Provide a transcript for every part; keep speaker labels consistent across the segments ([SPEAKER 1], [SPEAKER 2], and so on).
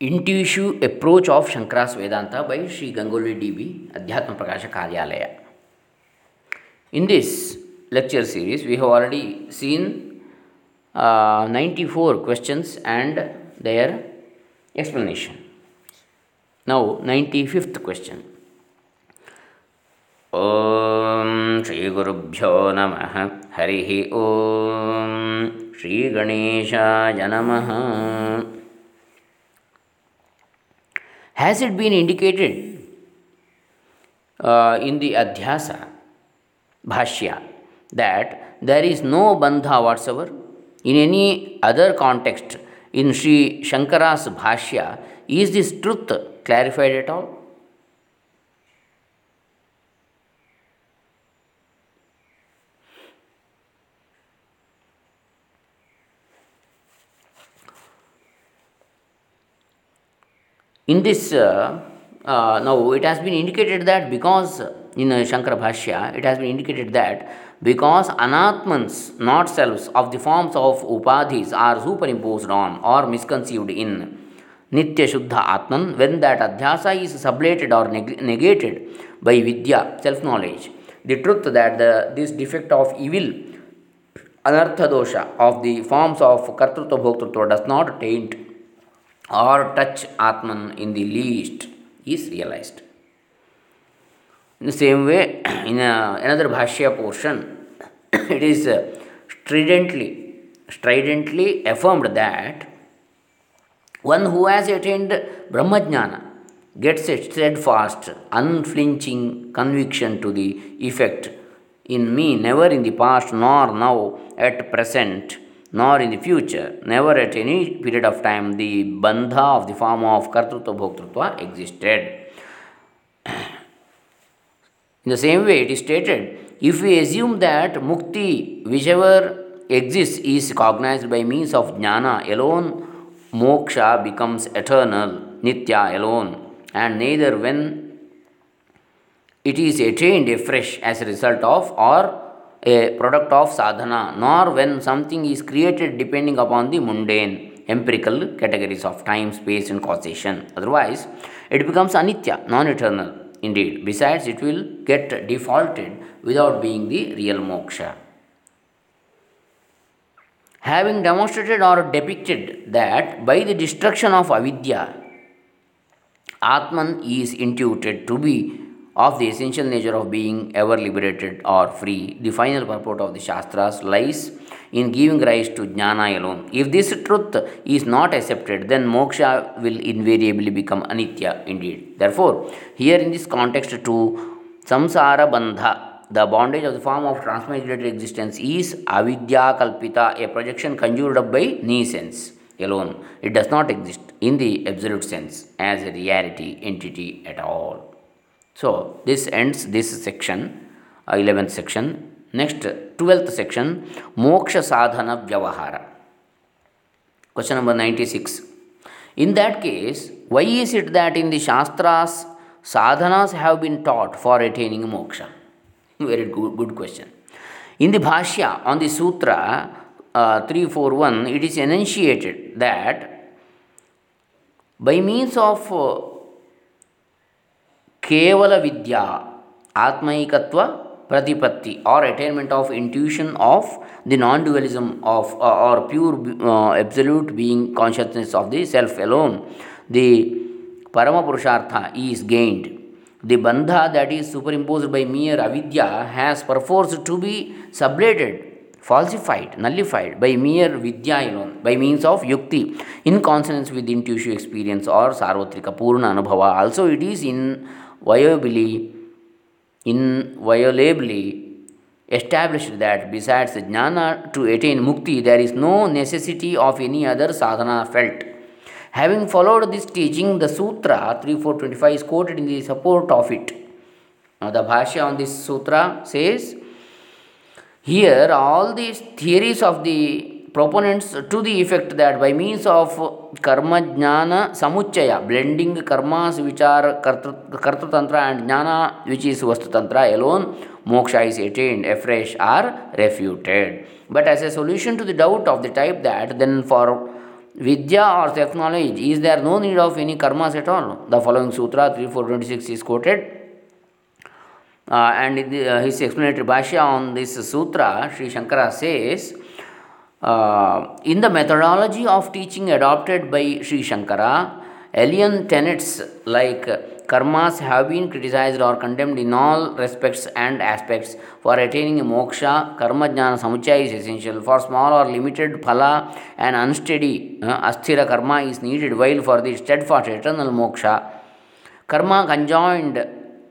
[SPEAKER 1] Intuitive approach of Shankara's Vedanta by Shri Gangolli D B Adhyatma Prakasha Karyalaya in this lecture series we have already seen uh, 94 questions and their explanation now 95th question Om श्रीगुरुभ्यो नमः हरिः ॐ श्रीगणेशाय नमः Has it been indicated uh, in the Adhyasa Bhashya that there is no bandha whatsoever? In any other context, in Sri Shankara's Bhashya, is this truth clarified at all? In this, uh, uh, now it has been indicated that because in uh, Shankara Bhashya, it has been indicated that because anatmans, not selves, of the forms of upadhis are superimposed on or misconceived in Nitya Shuddha Atman, when that adhyasa is sublated or neg- negated by vidya, self knowledge, the truth that this defect of evil, anartha dosha of the forms of kartrutva bhoktrutva does not taint or touch Atman in the least is realized. In the same way, in a, another Bhashya portion, it is uh, stridently, stridently affirmed that one who has attained Brahmajnana gets a steadfast, unflinching conviction to the effect in me, never in the past nor now at present nor in the future, never at any period of time, the bandha of the form of kartrutva bhoktrutva existed. In the same way, it is stated if we assume that mukti, whichever exists, is cognized by means of jnana alone, moksha becomes eternal, nitya alone, and neither when it is attained afresh as a result of or a product of sadhana, nor when something is created depending upon the mundane empirical categories of time, space, and causation. Otherwise, it becomes anitya, non eternal. Indeed, besides, it will get defaulted without being the real moksha. Having demonstrated or depicted that by the destruction of avidya, Atman is intuited to be of the essential nature of being ever liberated or free, the final purport of the Shastras lies in giving rise to jnana alone. If this truth is not accepted, then moksha will invariably become anitya indeed. Therefore, here in this context to samsara bandha, the bondage of the form of transmigrated existence is avidya kalpita, a projection conjured up by nescience alone. It does not exist in the absolute sense as a reality entity at all. So, this ends this section, uh, 11th section. Next, 12th section, Moksha Sadhana Vyavahara. Question number 96. In that case, why is it that in the Shastras, sadhanas have been taught for attaining moksha? Very good, good question. In the Bhashya on the Sutra uh, 341, it is enunciated that by means of uh, केवल vidya atmaikatva pratipatti or attainment of intuition of the non dualism of or pure absolute being consciousness of the self alone the param purushartha is gained the bandha that is superimposed by mere avidya has perforce to be sublated falsified nullified by mere vidya alone by means of yukti in consonance with intuitive experience or sarvatrika purna anubhava also it is in viably, inviolably established that besides jnana to attain mukti, there is no necessity of any other sadhana felt. Having followed this teaching, the Sutra 3425 is quoted in the support of it. Now, the Bhashya on this Sutra says, Here, all these theories of the proponents to the effect that by means of karma jnana samuchaya blending karmas which are kartatantra and jnana which is vastutantra alone moksha is attained afresh are refuted but as a solution to the doubt of the type that then for Vidya or self knowledge, is there no need of any karmas at all? The following Sutra 3426 is quoted. Uh, and uh, his explanatory bhashya on this sutra, Sri Shankara says, in the methodology of teaching adopted by Sri Shankara, alien tenets like karmas have been criticized or condemned in all respects and aspects. For attaining moksha, karma jnana samuchaya is essential. For small or limited phala and unsteady uh, asthira karma is needed, while for the steadfast eternal moksha, karma conjoined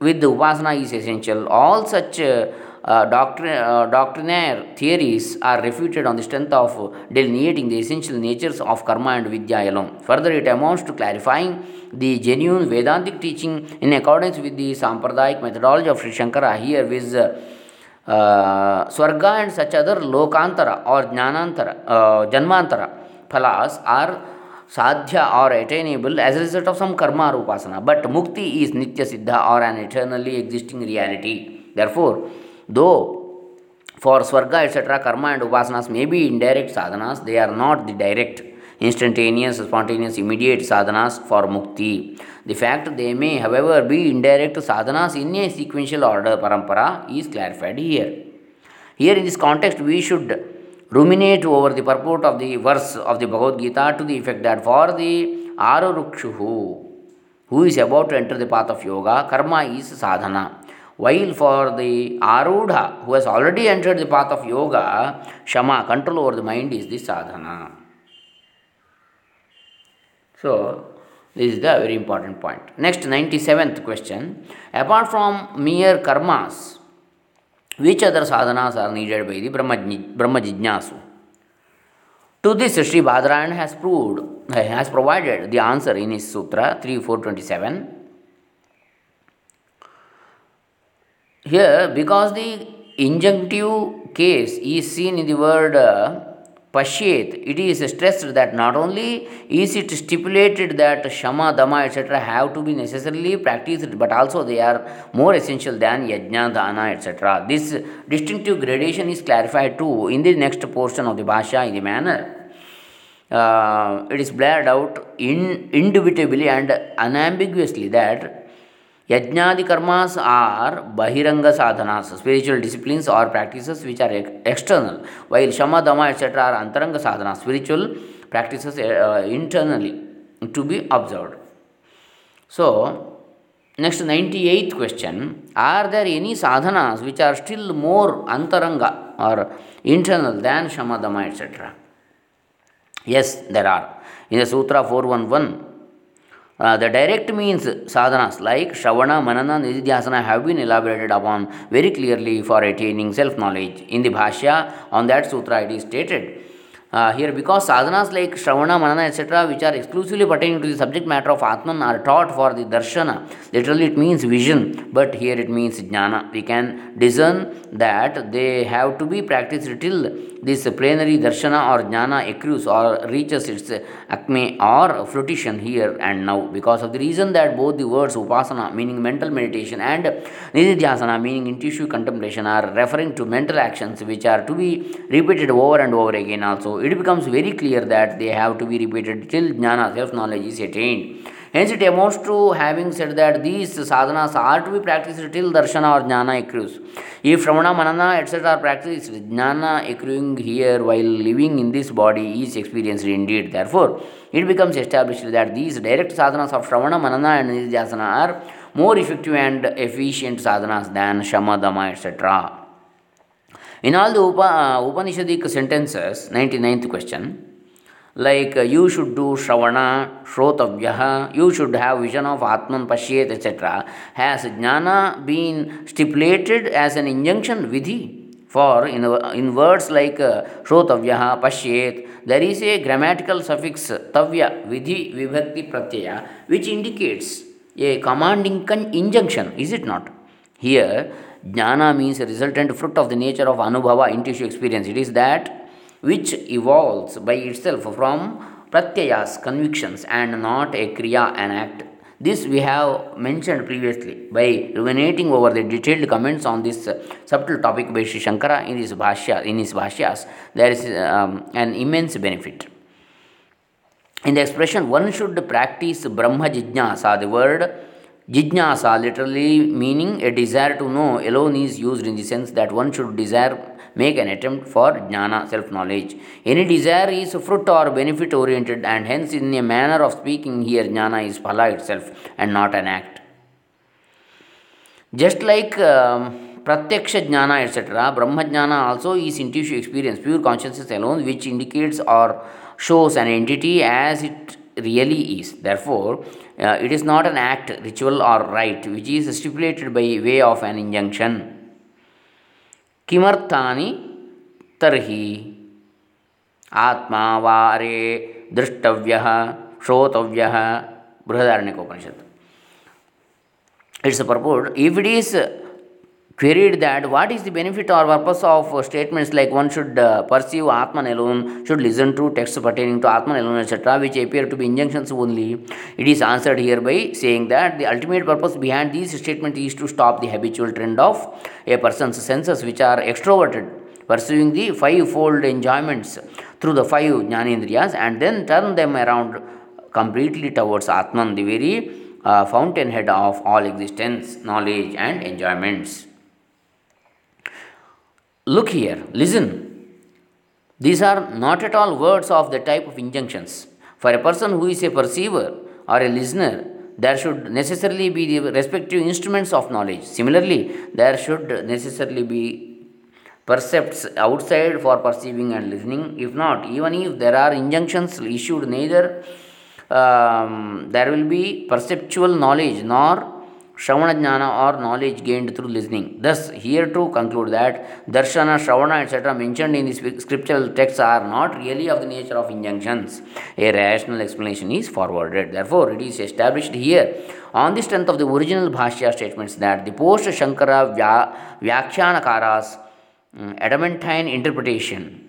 [SPEAKER 1] with the upasana is essential. All such uh, uh, doctrin- uh, doctrinaire theories are refuted on the strength of delineating the essential natures of karma and vidya alone. Further, it amounts to clarifying the genuine Vedantic teaching in accordance with the Sampradayic methodology of Sri Shankara here with uh, Swarga and such other Lokantara or Jnanantara, uh, Janmantara phalas are sadhya or attainable as a result of some karma or upasana. But mukti is nitya siddha or an eternally existing reality. Therefore, though for svarga etcetera karma and upasanas may be indirect sadhanas they are not the direct instantaneous spontaneous immediate sadhanas for mukti the fact they may have ever be indirect sadhanas in a sequential order parampara is clarified here here in this context we should ruminate over the purport of the verse of the Bhagavad Gita to the effect that for the Aruruksha who, who is about to enter the path of yoga, karma is sadhana. While for the Arudha, who has already entered the path of yoga, Shama, control over the mind, is the sadhana. So, this is the very important point. Next, 97th question. Apart from mere karmas, which other sadhanas are needed by the Brahma, Brahma Jijnasu? To this, Sri Badrayan has proved, has provided the answer in his Sutra 3427. Here, because the injunctive case is seen in the word uh, pashyet, it is stressed that not only is it stipulated that shama, dama, etc. have to be necessarily practiced, but also they are more essential than yajna, dana, etc. This distinctive gradation is clarified too in the next portion of the Bhashya in the manner. Uh, it is blared out in, indubitably and unambiguously that Yajnadi karmas are bahiranga sadhanas, spiritual disciplines or practices which are external, while shama, dhamma, etc. are antaranga sadhanas, spiritual practices uh, internally to be observed. So, next 98th question Are there any sadhanas which are still more antaranga or internal than shama, dhamma, etc.? Yes, there are. In the Sutra 411, uh, the direct means sadhanas like Shravana, Manana, Nididhyasana have been elaborated upon very clearly for attaining self knowledge. In the Bhashya on that sutra, it is stated Uh, here because sadhanas like Shravana, Manana, etc., which are exclusively pertaining to the subject matter of Atman, are taught for the darshana. Literally, it means vision, but here it means jnana. We can discern that they have to be practiced till this plenary darshana or jnana accrues or reaches its acme or fruition here and now because of the reason that both the words upasana meaning mental meditation and nididhyasana meaning intuitive contemplation are referring to mental actions which are to be repeated over and over again also it becomes very clear that they have to be repeated till jnana self knowledge is attained Hence, it amounts to having said that these sadhanas are to be practiced till darshana or jnana accrues. If Shravana, Manana, etc. are practiced, jnana accruing here while living in this body is experienced indeed. Therefore, it becomes established that these direct sadhanas of Shravana, Manana, and Nidhyasana are more effective and efficient sadhanas than Shama, Dama, etc. In all the Upa, uh, Upanishadic sentences, 99th question, like you should do Shravana, Shrotavyaha, you should have vision of Atman, Pashyet, etc. Has Jnana been stipulated as an injunction vidhi? For in, in words like uh, Shrotavyaha, Pashyet, there is a grammatical suffix Tavya, Vidhi, Vibhakti, Pratyaya, which indicates a commanding con- injunction, is it not? Here, Jnana means a resultant fruit of the nature of Anubhava, intuitive experience. It is that which evolves by itself from pratyayas, convictions, and not a kriya, an act. This we have mentioned previously by ruminating over the detailed comments on this uh, subtle topic by Sri Shankara in his bhashya, in his bhashyas. There is um, an immense benefit. In the expression, one should practice Brahma Jijnasa, the word Jijnasa literally meaning a desire to know. Alone is used in the sense that one should desire make an attempt for jnana self knowledge any desire is fruit or benefit oriented and hence in a manner of speaking here jnana is phala itself and not an act. Just like um, pratyaksha jnana etc brahma jnana also is intuitive experience pure consciousness alone which indicates or shows an entity as it really is. Therefore, uh, it is not an act, ritual, or rite which is stipulated by way of an injunction. किमर्थानि तर्हि आत्मा वारे दृष्टव्यः श्रोतव्यः Brihadaranyakopanishad its purport if it is queried that what is the benefit or purpose of statements like one should uh, perceive Atman alone, should listen to texts pertaining to Atman alone, etc., which appear to be injunctions only. It is answered here by saying that the ultimate purpose behind these statements is to stop the habitual trend of a person's senses, which are extroverted, pursuing the five-fold enjoyments through the five jnanendriyas, and then turn them around completely towards Atman, the very uh, fountainhead of all existence, knowledge, and enjoyments. Look here, listen. These are not at all words of the type of injunctions. For a person who is a perceiver or a listener, there should necessarily be the respective instruments of knowledge. Similarly, there should necessarily be percepts outside for perceiving and listening. If not, even if there are injunctions issued, neither um, there will be perceptual knowledge nor Knowledge gained through listening. Thus, here to conclude that Darshana, Shravana, etc., mentioned in the scriptural texts are not really of the nature of injunctions. A rational explanation is forwarded. Therefore, it is established here on the strength of the original Bhashya statements that the post Shankara Vyakhyanakara's um, adamantine interpretation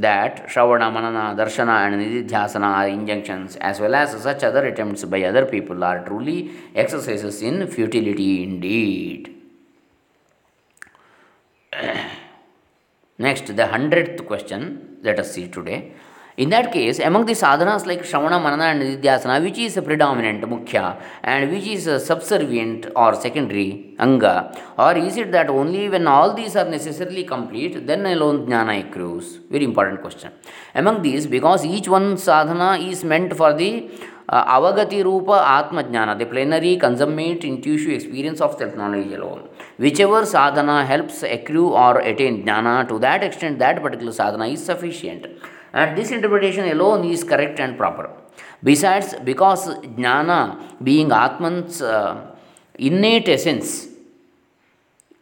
[SPEAKER 1] that Shravana, Manana, Darshana, and Nididhyasana are injunctions, as well as such other attempts by other people are truly exercises in futility indeed. Next, the hundredth question, let us see today. In that case, among the sadhanas like Shravana, Manana and Nididhyasana, which is predominant mukhya and which is subservient or secondary anga, or is it that only when all these are necessarily complete, then alone jnana accrues? Very important question. Among these, because each one sadhana is meant for the uh, avagati rupa atma jnana, the plenary consummate intuitive experience of self knowledge alone. Whichever sadhana helps accrue or attain jnana, to that extent, that particular sadhana is sufficient. And this interpretation alone is correct and proper. Besides, because jnana being Atman's uh, innate essence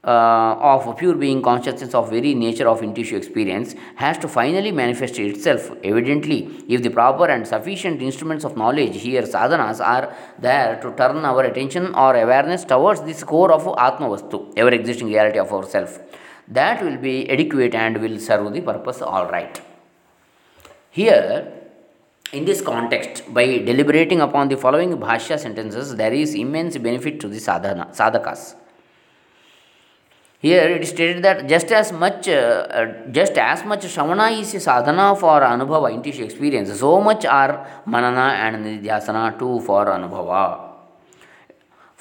[SPEAKER 1] uh, of pure being consciousness of very nature of intuitive experience has to finally manifest itself evidently if the proper and sufficient instruments of knowledge here sadhanas are there to turn our attention or awareness towards this core of atma vastu ever existing reality of ourself that will be adequate and will serve the purpose all right here, in this context, by deliberating upon the following bhashya sentences, there is immense benefit to the sadhana, sadhakas. Here it is stated that just as much, uh, uh, just as much shravana is a sadhana for anubhava, intuitive experience, so much are manana and nidhyasana too for anubhava.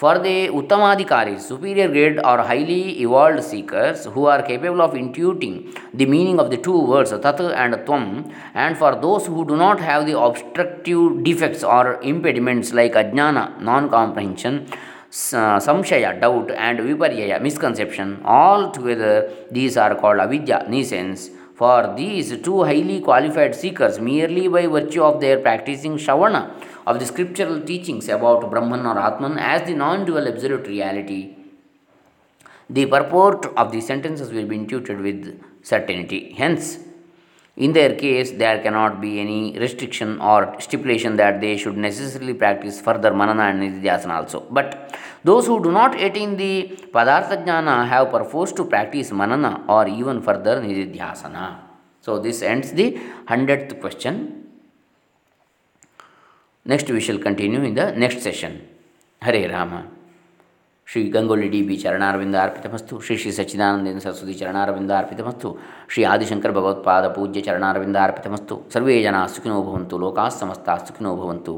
[SPEAKER 1] For the Uttamadhikaris, superior grade or highly evolved seekers who are capable of intuiting the meaning of the two words Tat and Tvam, and for those who do not have the obstructive defects or impediments like Ajnana, non comprehension, uh, samshaya, doubt, and viparyaya, misconception, all together these are called avidya, nescience. For these two highly qualified seekers, merely by virtue of their practicing Shravana, of the scriptural teachings about Brahman or Atman as the non dual absolute reality, the purport of the sentences will be intuited with certainty. Hence, in their case, there cannot be any restriction or stipulation that they should necessarily practice further manana and nididhyasana also. But those who do not attain the padartha jnana have perforce to practice manana or even further nididhyasana. So, this ends the hundredth question. Next, we shall continue in the next session. Hare Rama. Shri Gangolli D B ಚರಣಾರವಿಂದ ಅರ್ಪಿತಮಸ್ತು ಶ್ರೀ ಶ್ರೀ ಸಚ್ಚಿದಾನಂದೇಂದ್ರ ಸರಸ್ವತಿ ಚರಣಾರವಿಂದ ಅರ್ಪಿತಮಸ್ತು ಶ್ರೀ ಆದಿಶಂಕರ ಭಗವತ್ಪಾದ ಪೂಜ್ಯ ಚರಣಾರವಿಂದ ಅರ್ಪಿತಮಸ್ತು ಸರ್ವೇ ಜನ ಸುಖಿನೋ ಭವಂತು ಲೋಕಾಃ ಸಮಸ್ತ ಸುಖಿನೋ ಭವಂತು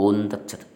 [SPEAKER 1] ಓಂ ತತ್ಸತ್